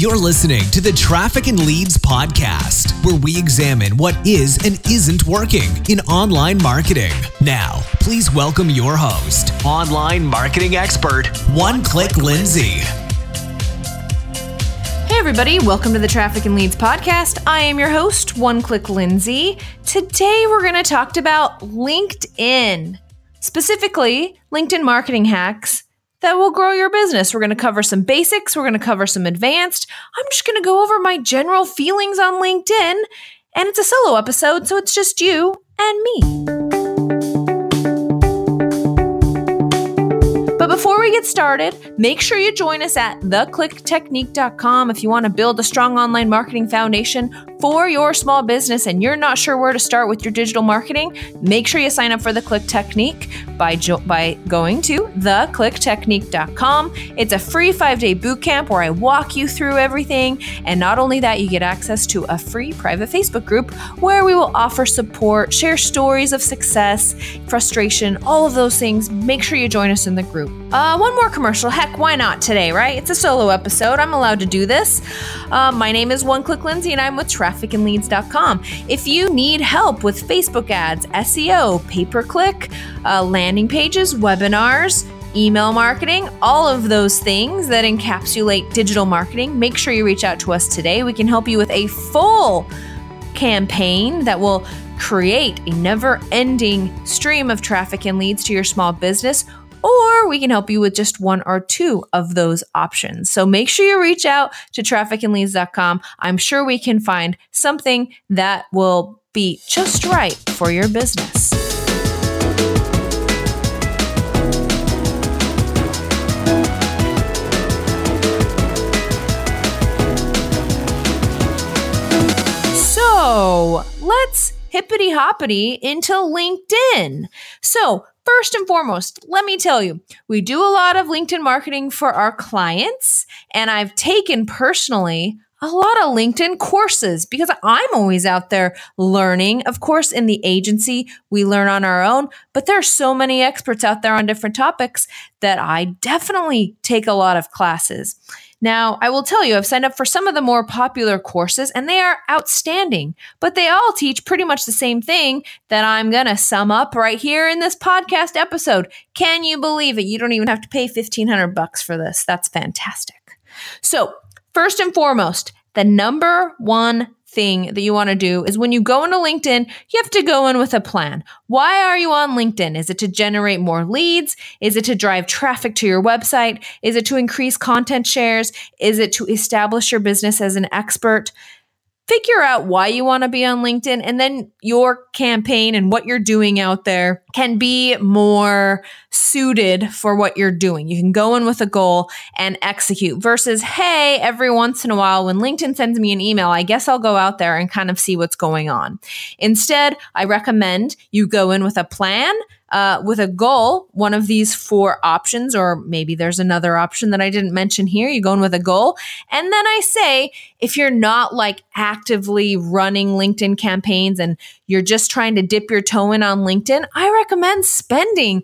You're listening to the Traffic and Leads podcast, where we examine what is and isn't working in online marketing. Now, please welcome your host, online marketing expert, One Click Lindsay. Hey, everybody, welcome to the Traffic and Leads podcast. I am your host, One Click Lindsay. Today, we're going to talk about LinkedIn, specifically LinkedIn marketing hacks that will grow your business. We're going to cover some basics, we're going to cover some advanced. I'm just going to go over my general feelings on LinkedIn, and it's a solo episode, so it's just you and me. We get started, make sure you join us at theclicktechnique.com if you want to build a strong online marketing foundation for your small business and you're not sure where to start with your digital marketing. Make sure you sign up for the Click Technique by jo- by going to theclicktechnique.com. It's a free 5-day boot camp where I walk you through everything and not only that, you get access to a free private Facebook group where we will offer support, share stories of success, frustration, all of those things. Make sure you join us in the group. Uh, Uh, one more commercial. Heck, why not today, right? It's a solo episode. I'm allowed to do this. Uh, my name is One Click Lindsay, and I'm with trafficandleads.com. If you need help with Facebook ads, SEO, pay per click, uh, landing pages, webinars, email marketing, all of those things that encapsulate digital marketing, make sure you reach out to us today. We can help you with a full campaign that will create a never ending stream of traffic and leads to your small business or we can help you with just one or two of those options. So make sure you reach out to trafficandleads.com. I'm sure we can find something that will be just right for your business. So let's hippity hoppity into LinkedIn. So, first and foremost, let me tell you, we do a lot of LinkedIn marketing for our clients, and I've taken personally a lot of LinkedIn courses because I'm always out there learning. Of course, in the agency, we learn on our own, but there are so many experts out there on different topics that I definitely take a lot of classes. Now, I will tell you, I've signed up for some of the more popular courses and they are outstanding, but they all teach pretty much the same thing that I'm going to sum up right here in this podcast episode. Can you believe it? You don't even have to pay 1500 bucks for this. That's fantastic. So, first and foremost, the number one thing that you want to do is when you go into LinkedIn, you have to go in with a plan. Why are you on LinkedIn? Is it to generate more leads? Is it to drive traffic to your website? Is it to increase content shares? Is it to establish your business as an expert? Figure out why you want to be on LinkedIn and then your campaign and what you're doing out there can be more suited for what you're doing. You can go in with a goal and execute versus, hey, every once in a while when LinkedIn sends me an email, I guess I'll go out there and kind of see what's going on. Instead, I recommend you go in with a plan uh, with a goal, one of these four options, or maybe there's another option that I didn't mention here. You go in with a goal. And then I say, if you're not like actively running LinkedIn campaigns and you're just trying to dip your toe in on LinkedIn, I recommend spending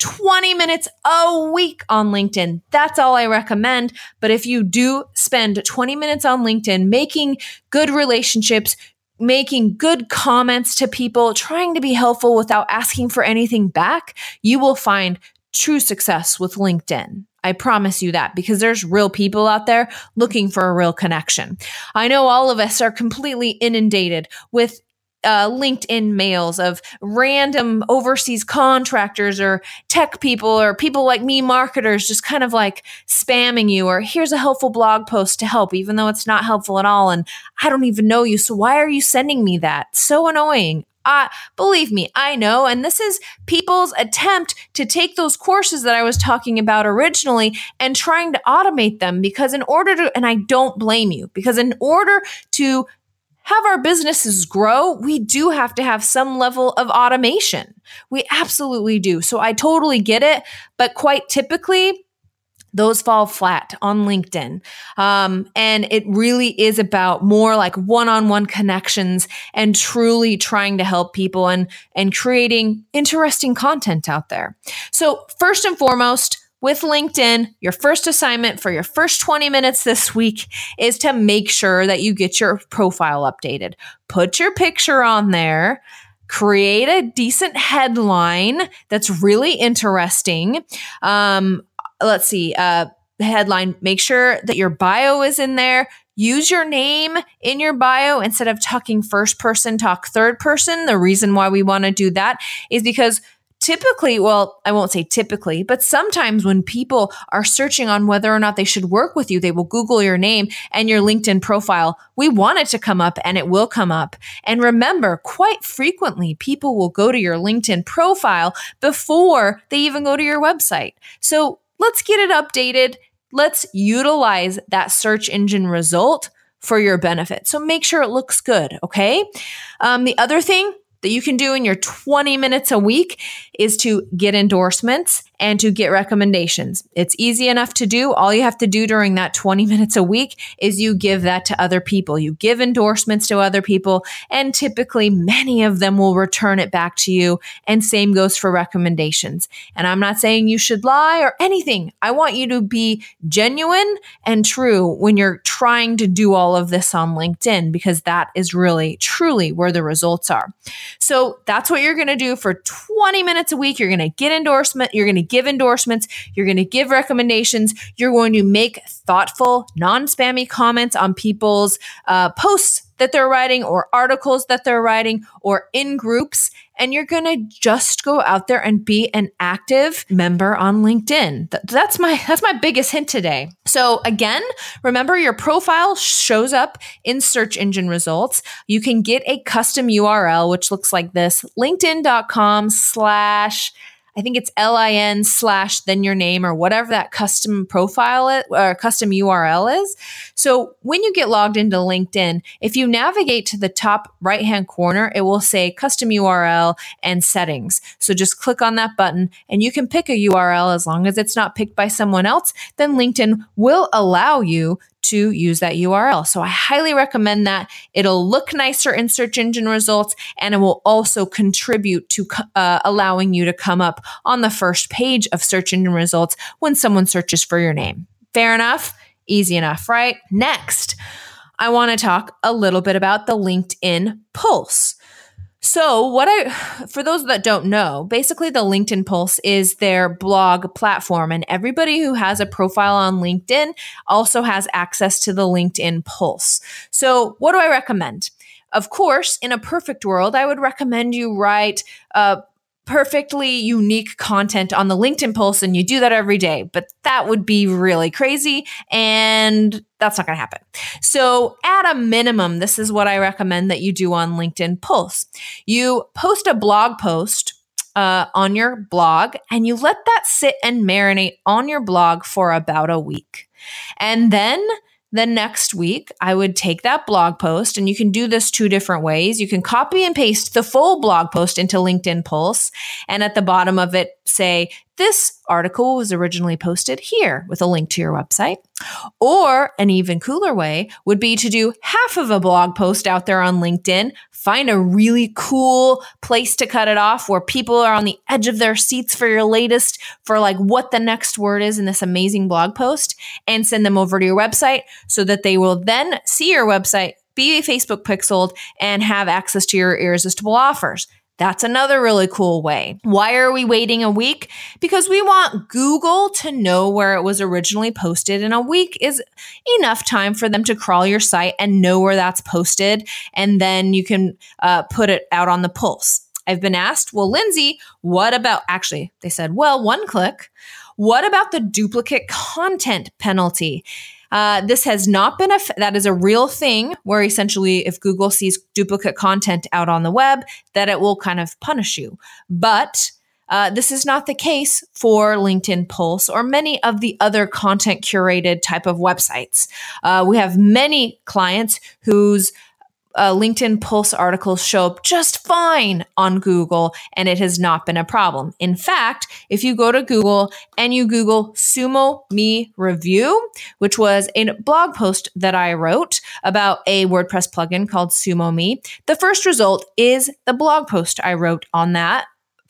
20 minutes a week on LinkedIn. That's all I recommend. But if you do spend 20 minutes on LinkedIn making good relationships, making good comments to people, trying to be helpful without asking for anything back, you will find true success with LinkedIn. I promise you that because there's real people out there looking for a real connection. I know all of us are completely inundated with uh, LinkedIn mails of random overseas contractors or tech people or people like me, marketers, just kind of like spamming you, or here's a helpful blog post to help, even though it's not helpful at all. And I don't even know you. So why are you sending me that? So annoying. Uh, believe me, I know. And this is people's attempt to take those courses that I was talking about originally and trying to automate them because, in order to, and I don't blame you, because in order to have our businesses grow, we do have to have some level of automation. We absolutely do. So I totally get it. But quite typically, those fall flat on LinkedIn. Um, and it really is about more like one-on-one connections and truly trying to help people and, and creating interesting content out there. So first and foremost, with LinkedIn, your first assignment for your first 20 minutes this week is to make sure that you get your profile updated. Put your picture on there, create a decent headline that's really interesting. Um, let's see, uh, headline, make sure that your bio is in there. Use your name in your bio instead of talking first person, talk third person. The reason why we want to do that is because typically, well, I won't say typically, but sometimes when people are searching on whether or not they should work with you, they will Google your name and your LinkedIn profile. We want it to come up and it will come up. And remember, quite frequently, people will go to your LinkedIn profile before they even go to your website. So let's get it updated. Let's utilize that search engine result for your benefit. So make sure it looks good. Okay. Um, the other thing that you can do in your 20 minutes a week is to get endorsements and to get recommendations. It's easy enough to do. All you have to do during that 20 minutes a week is you give that to other people. You give endorsements to other people, and typically many of them will return it back to you. And same goes for recommendations. And I'm not saying you should lie or anything. I want you to be genuine and true when you're trying to do all of this on LinkedIn because that is really, truly where the results are. So that's what you're going to do for 20 minutes a week. You're going to get endorsement. You're going to give endorsements. You're going to give recommendations. You're going to make thoughtful, non spammy comments on people's uh, posts that they're writing or articles that they're writing or in groups. And you're going to just go out there and be an active member on LinkedIn. That's my, that's my biggest hint today. So again, remember your profile shows up in search engine results. You can get a custom URL, which looks like this, linkedin.com slash I think it's LIN slash then your name or whatever that custom profile is, or custom URL is. So when you get logged into LinkedIn, if you navigate to the top right hand corner, it will say custom URL and settings. So just click on that button and you can pick a URL as long as it's not picked by someone else. Then LinkedIn will allow you to use that URL. So I highly recommend that. It'll look nicer in search engine results and it will also contribute to uh, allowing you to come up on the first page of search engine results when someone searches for your name. Fair enough? Easy enough, right? Next, I want to talk a little bit about the LinkedIn Pulse. So, what I, for those that don't know, basically the LinkedIn Pulse is their blog platform, and everybody who has a profile on LinkedIn also has access to the LinkedIn Pulse. So, what do I recommend? Of course, in a perfect world, I would recommend you write a perfectly unique content on the LinkedIn Pulse and you do that every day, but that would be really crazy and that's not going to happen. So, at a minimum, this is what I recommend that you do on LinkedIn Pulse. You post a blog post uh, on your blog and you let that sit and marinate on your blog for about a week. And then the next week, I would take that blog post, and you can do this two different ways. You can copy and paste the full blog post into LinkedIn Pulse, and at the bottom of it, say, This article was originally posted here with a link to your website. Or an even cooler way would be to do half of a blog post out there on LinkedIn, find a really cool place to cut it off where people are on the edge of their seats for your latest, for like what the next word is in this amazing blog post, and send them over to your website so that they will then see your website, be Facebook pixeled, and have access to your irresistible offers. That's another really cool way. Why are we waiting a week? Because we want Google to know where it was originally posted, and a week is enough time for them to crawl your site and know where that's posted, and then you can uh, put it out on the pulse. I've been asked, well, Lindsay, what about actually? They said, well, one click. What about the duplicate content penalty? Uh, this has not been a, f- that is a real thing where essentially if Google sees duplicate content out on the web, that it will kind of punish you. But uh, this is not the case for LinkedIn Pulse or many of the other content curated type of websites. Uh, we have many clients whose uh, LinkedIn Pulse articles show up just fine on Google, and it has not been a problem. In fact, if you go to Google and you Google Sumo Me Review, which was a blog post that I wrote about a WordPress plugin called Sumo Me, the first result is the blog post I wrote on that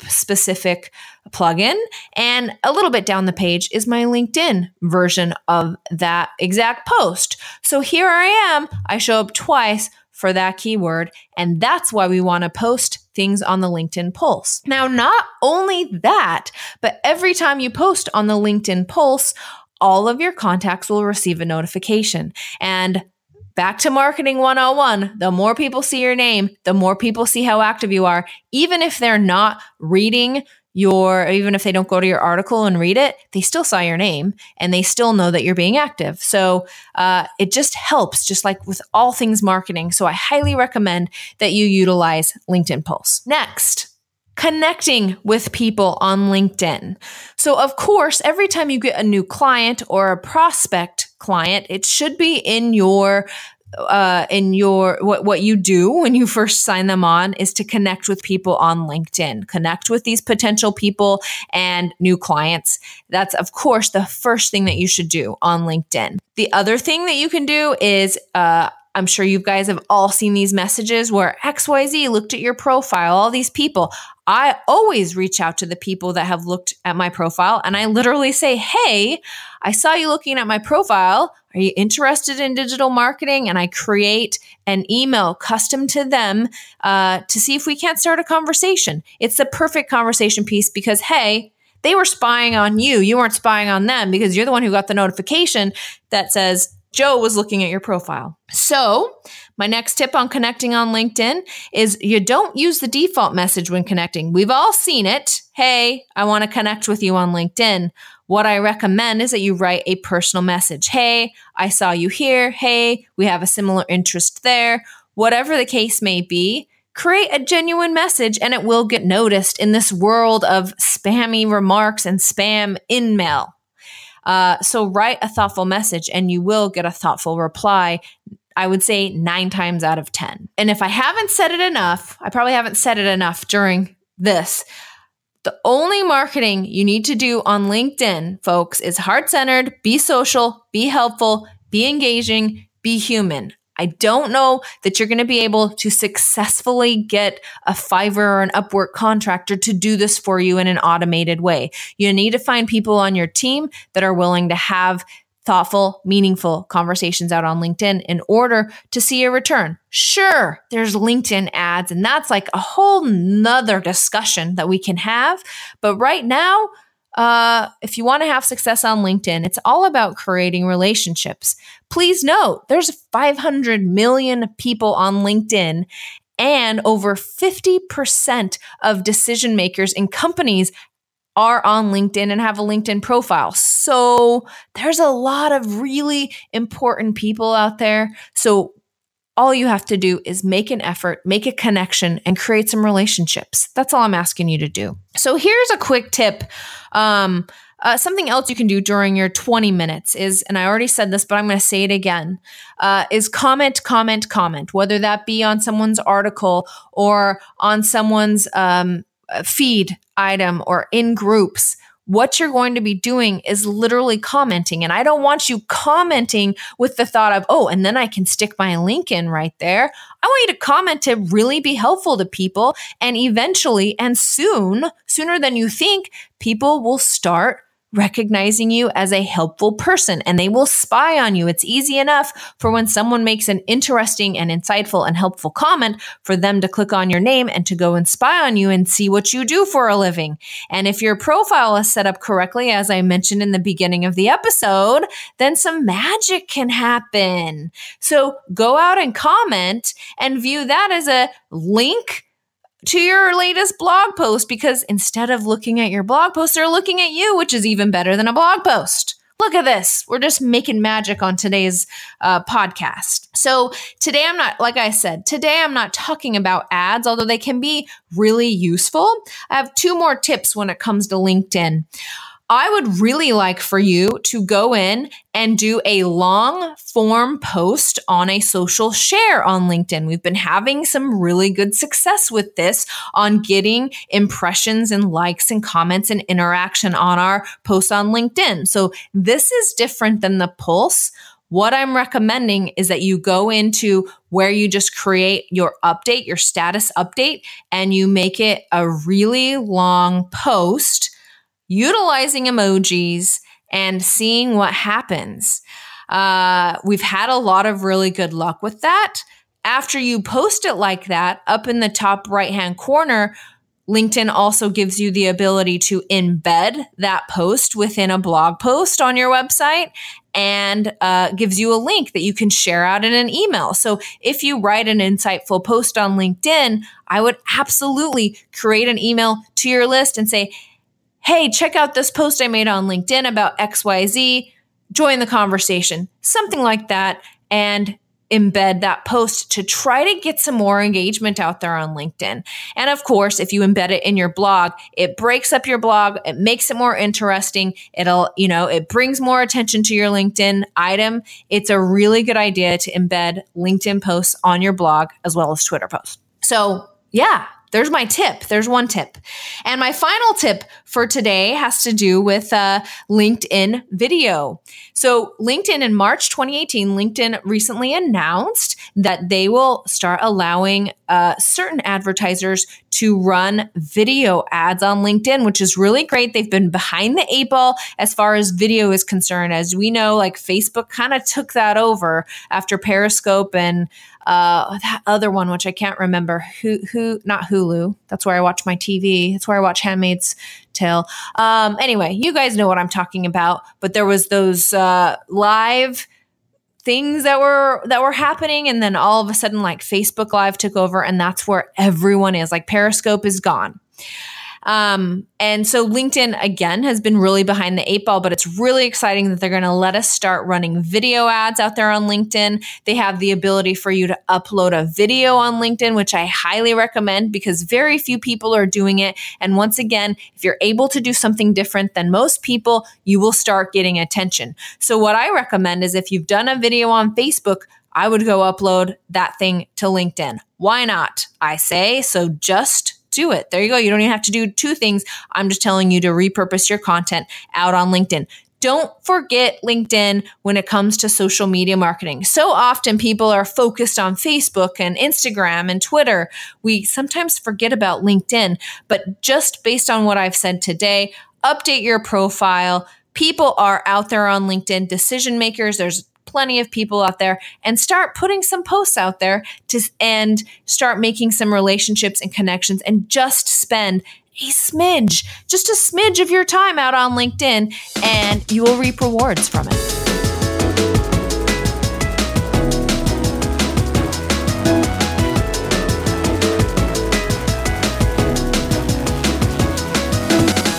specific plugin. And a little bit down the page is my LinkedIn version of that exact post. So here I am. I show up twice for that keyword. And that's why we want to post things on the LinkedIn Pulse. Now, not only that, but every time you post on the LinkedIn Pulse, all of your contacts will receive a notification. And back to marketing 101 the more people see your name, the more people see how active you are, even if they're not reading your even if they don't go to your article and read it they still saw your name and they still know that you're being active. So uh, it just helps just like with all things marketing. So i highly recommend that you utilize linkedin pulse. Next connecting with people on linkedin. So of course every time you get a new client or a prospect client it should be in your uh, in your what what you do when you first sign them on is to connect with people on LinkedIn, connect with these potential people and new clients. That's of course the first thing that you should do on LinkedIn. The other thing that you can do is uh, I'm sure you guys have all seen these messages where XYZ looked at your profile, all these people. I always reach out to the people that have looked at my profile and I literally say, Hey, I saw you looking at my profile. Are you interested in digital marketing? And I create an email custom to them uh, to see if we can't start a conversation. It's the perfect conversation piece because, hey, they were spying on you. You weren't spying on them because you're the one who got the notification that says, Joe was looking at your profile. So, my next tip on connecting on LinkedIn is you don't use the default message when connecting. We've all seen it. Hey, I want to connect with you on LinkedIn. What I recommend is that you write a personal message. Hey, I saw you here. Hey, we have a similar interest there. Whatever the case may be, create a genuine message and it will get noticed in this world of spammy remarks and spam InMail. Uh, so write a thoughtful message and you will get a thoughtful reply. I would say nine times out of 10. And if I haven't said it enough, I probably haven't said it enough during this. The only marketing you need to do on LinkedIn, folks, is heart centered, be social, be helpful, be engaging, be human. I don't know that you're going to be able to successfully get a Fiverr or an Upwork contractor to do this for you in an automated way. You need to find people on your team that are willing to have thoughtful, meaningful conversations out on LinkedIn in order to see a return. Sure, there's LinkedIn ads, and that's like a whole nother discussion that we can have. But right now, uh, if you want to have success on LinkedIn, it's all about creating relationships. Please note there's 500 million people on LinkedIn, and over 50% of decision makers in companies are on LinkedIn and have a LinkedIn profile. So there's a lot of really important people out there. So all you have to do is make an effort, make a connection, and create some relationships. That's all I'm asking you to do. So here's a quick tip. Um, uh, something else you can do during your 20 minutes is, and I already said this, but I'm going to say it again, uh, is comment, comment, comment, whether that be on someone's article or on someone's um, feed item or in groups what you're going to be doing is literally commenting. And I don't want you commenting with the thought of, oh, and then I can stick my link in right there. I want you to comment to really be helpful to people. And eventually and soon, sooner than you think, people will start recognizing you as a helpful person and they will spy on you. It's easy enough for when someone makes an interesting and insightful and helpful comment for them to click on your name and to go and spy on you and see what you do for a living. And if your profile is set up correctly, as I mentioned in the beginning of the episode, then some magic can happen. So go out and comment and view that as a link to your latest blog post because instead of looking at your blog post, they're looking at you, which is even better than a blog post. Look at this. We're just making magic on today's uh, podcast. So, today I'm not, like I said, today I'm not talking about ads, although they can be really useful. I have two more tips when it comes to LinkedIn. I would really like for you to go in and do a long form post on a social share on LinkedIn. We've been having some really good success with this on getting impressions and likes and comments and interaction on our posts on LinkedIn. So this is different than the pulse what I'm recommending is that you go into where you just create your update, your status update, and you make it a really long post utilizing emojis and seeing what happens. Uh, we've had a lot of really good luck with that. After you post it like that, up in the top right hand corner, LinkedIn also gives you the ability to embed that post within a blog post on your website and uh, gives you a link that you can share out in an email. So if you write an insightful post on LinkedIn, I would absolutely create an email to your list and say, Hey, check out this post I made on LinkedIn about XYZ. Join the conversation, something like that. And embed that post to try to get some more engagement out there on LinkedIn. And of course, if you embed it in your blog, it breaks up your blog, it makes it more interesting. It'll, you know, it brings more attention to your LinkedIn item. It's a really good idea to embed LinkedIn posts on your blog as well as Twitter posts. So, yeah, there's my tip. There's one tip. And my final tip for today has to do with uh, LinkedIn video. So, LinkedIn in March 2018, LinkedIn recently announced that they will start allowing uh, certain advertisers to run video ads on LinkedIn, which is really great. They've been behind the eight ball as far as video is concerned. As we know, like Facebook kind of took that over after Periscope and uh, that other one, which I can't remember. Who, who, not Hulu. That's where I watch my TV. That's where I watch Handmaid's Tale. Um, anyway, you guys know what I'm talking about. But there was those uh, live things that were that were happening and then all of a sudden like Facebook live took over and that's where everyone is like Periscope is gone. Um, and so LinkedIn again has been really behind the eight ball, but it's really exciting that they're going to let us start running video ads out there on LinkedIn. They have the ability for you to upload a video on LinkedIn, which I highly recommend because very few people are doing it. And once again, if you're able to do something different than most people, you will start getting attention. So what I recommend is if you've done a video on Facebook, I would go upload that thing to LinkedIn. Why not? I say so just do it. There you go. You don't even have to do two things. I'm just telling you to repurpose your content out on LinkedIn. Don't forget LinkedIn when it comes to social media marketing. So often people are focused on Facebook and Instagram and Twitter. We sometimes forget about LinkedIn, but just based on what I've said today, update your profile. People are out there on LinkedIn, decision makers. There's plenty of people out there and start putting some posts out there to and start making some relationships and connections and just spend a smidge, just a smidge of your time out on LinkedIn and you will reap rewards from it.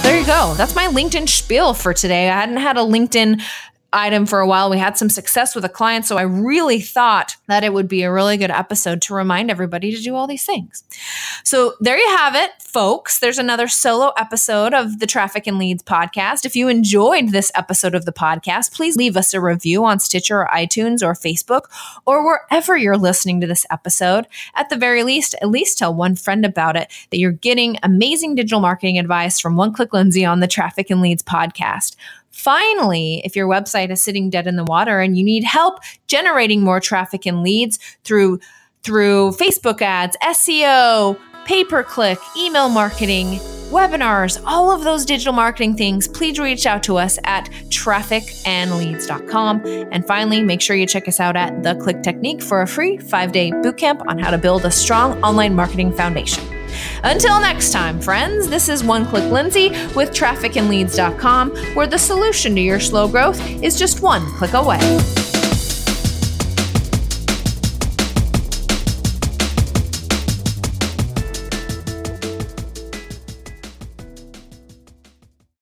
There you go. That's my LinkedIn spiel for today. I hadn't had a LinkedIn item for a while. We had some success with a client. So I really thought that it would be a really good episode to remind everybody to do all these things. So there you have it, folks. There's another solo episode of the Traffic and Leads podcast. If you enjoyed this episode of the podcast, please leave us a review on Stitcher or iTunes or Facebook or wherever you're listening to this episode. At the very least, at least tell one friend about it that you're getting amazing digital marketing advice from One Click Lindsay on the Traffic and Leads podcast. Finally, if your website is sitting dead in the water and you need help generating more traffic and leads through through Facebook ads, SEO, pay-per-click, email marketing, webinars, all of those digital marketing things, please reach out to us at trafficandleads.com. And finally, make sure you check us out at The Click Technique for a free five day bootcamp on how to build a strong online marketing foundation. Until next time, friends, this is One Click Lindsay with trafficandleads.com, where the solution to your slow growth is just one click away.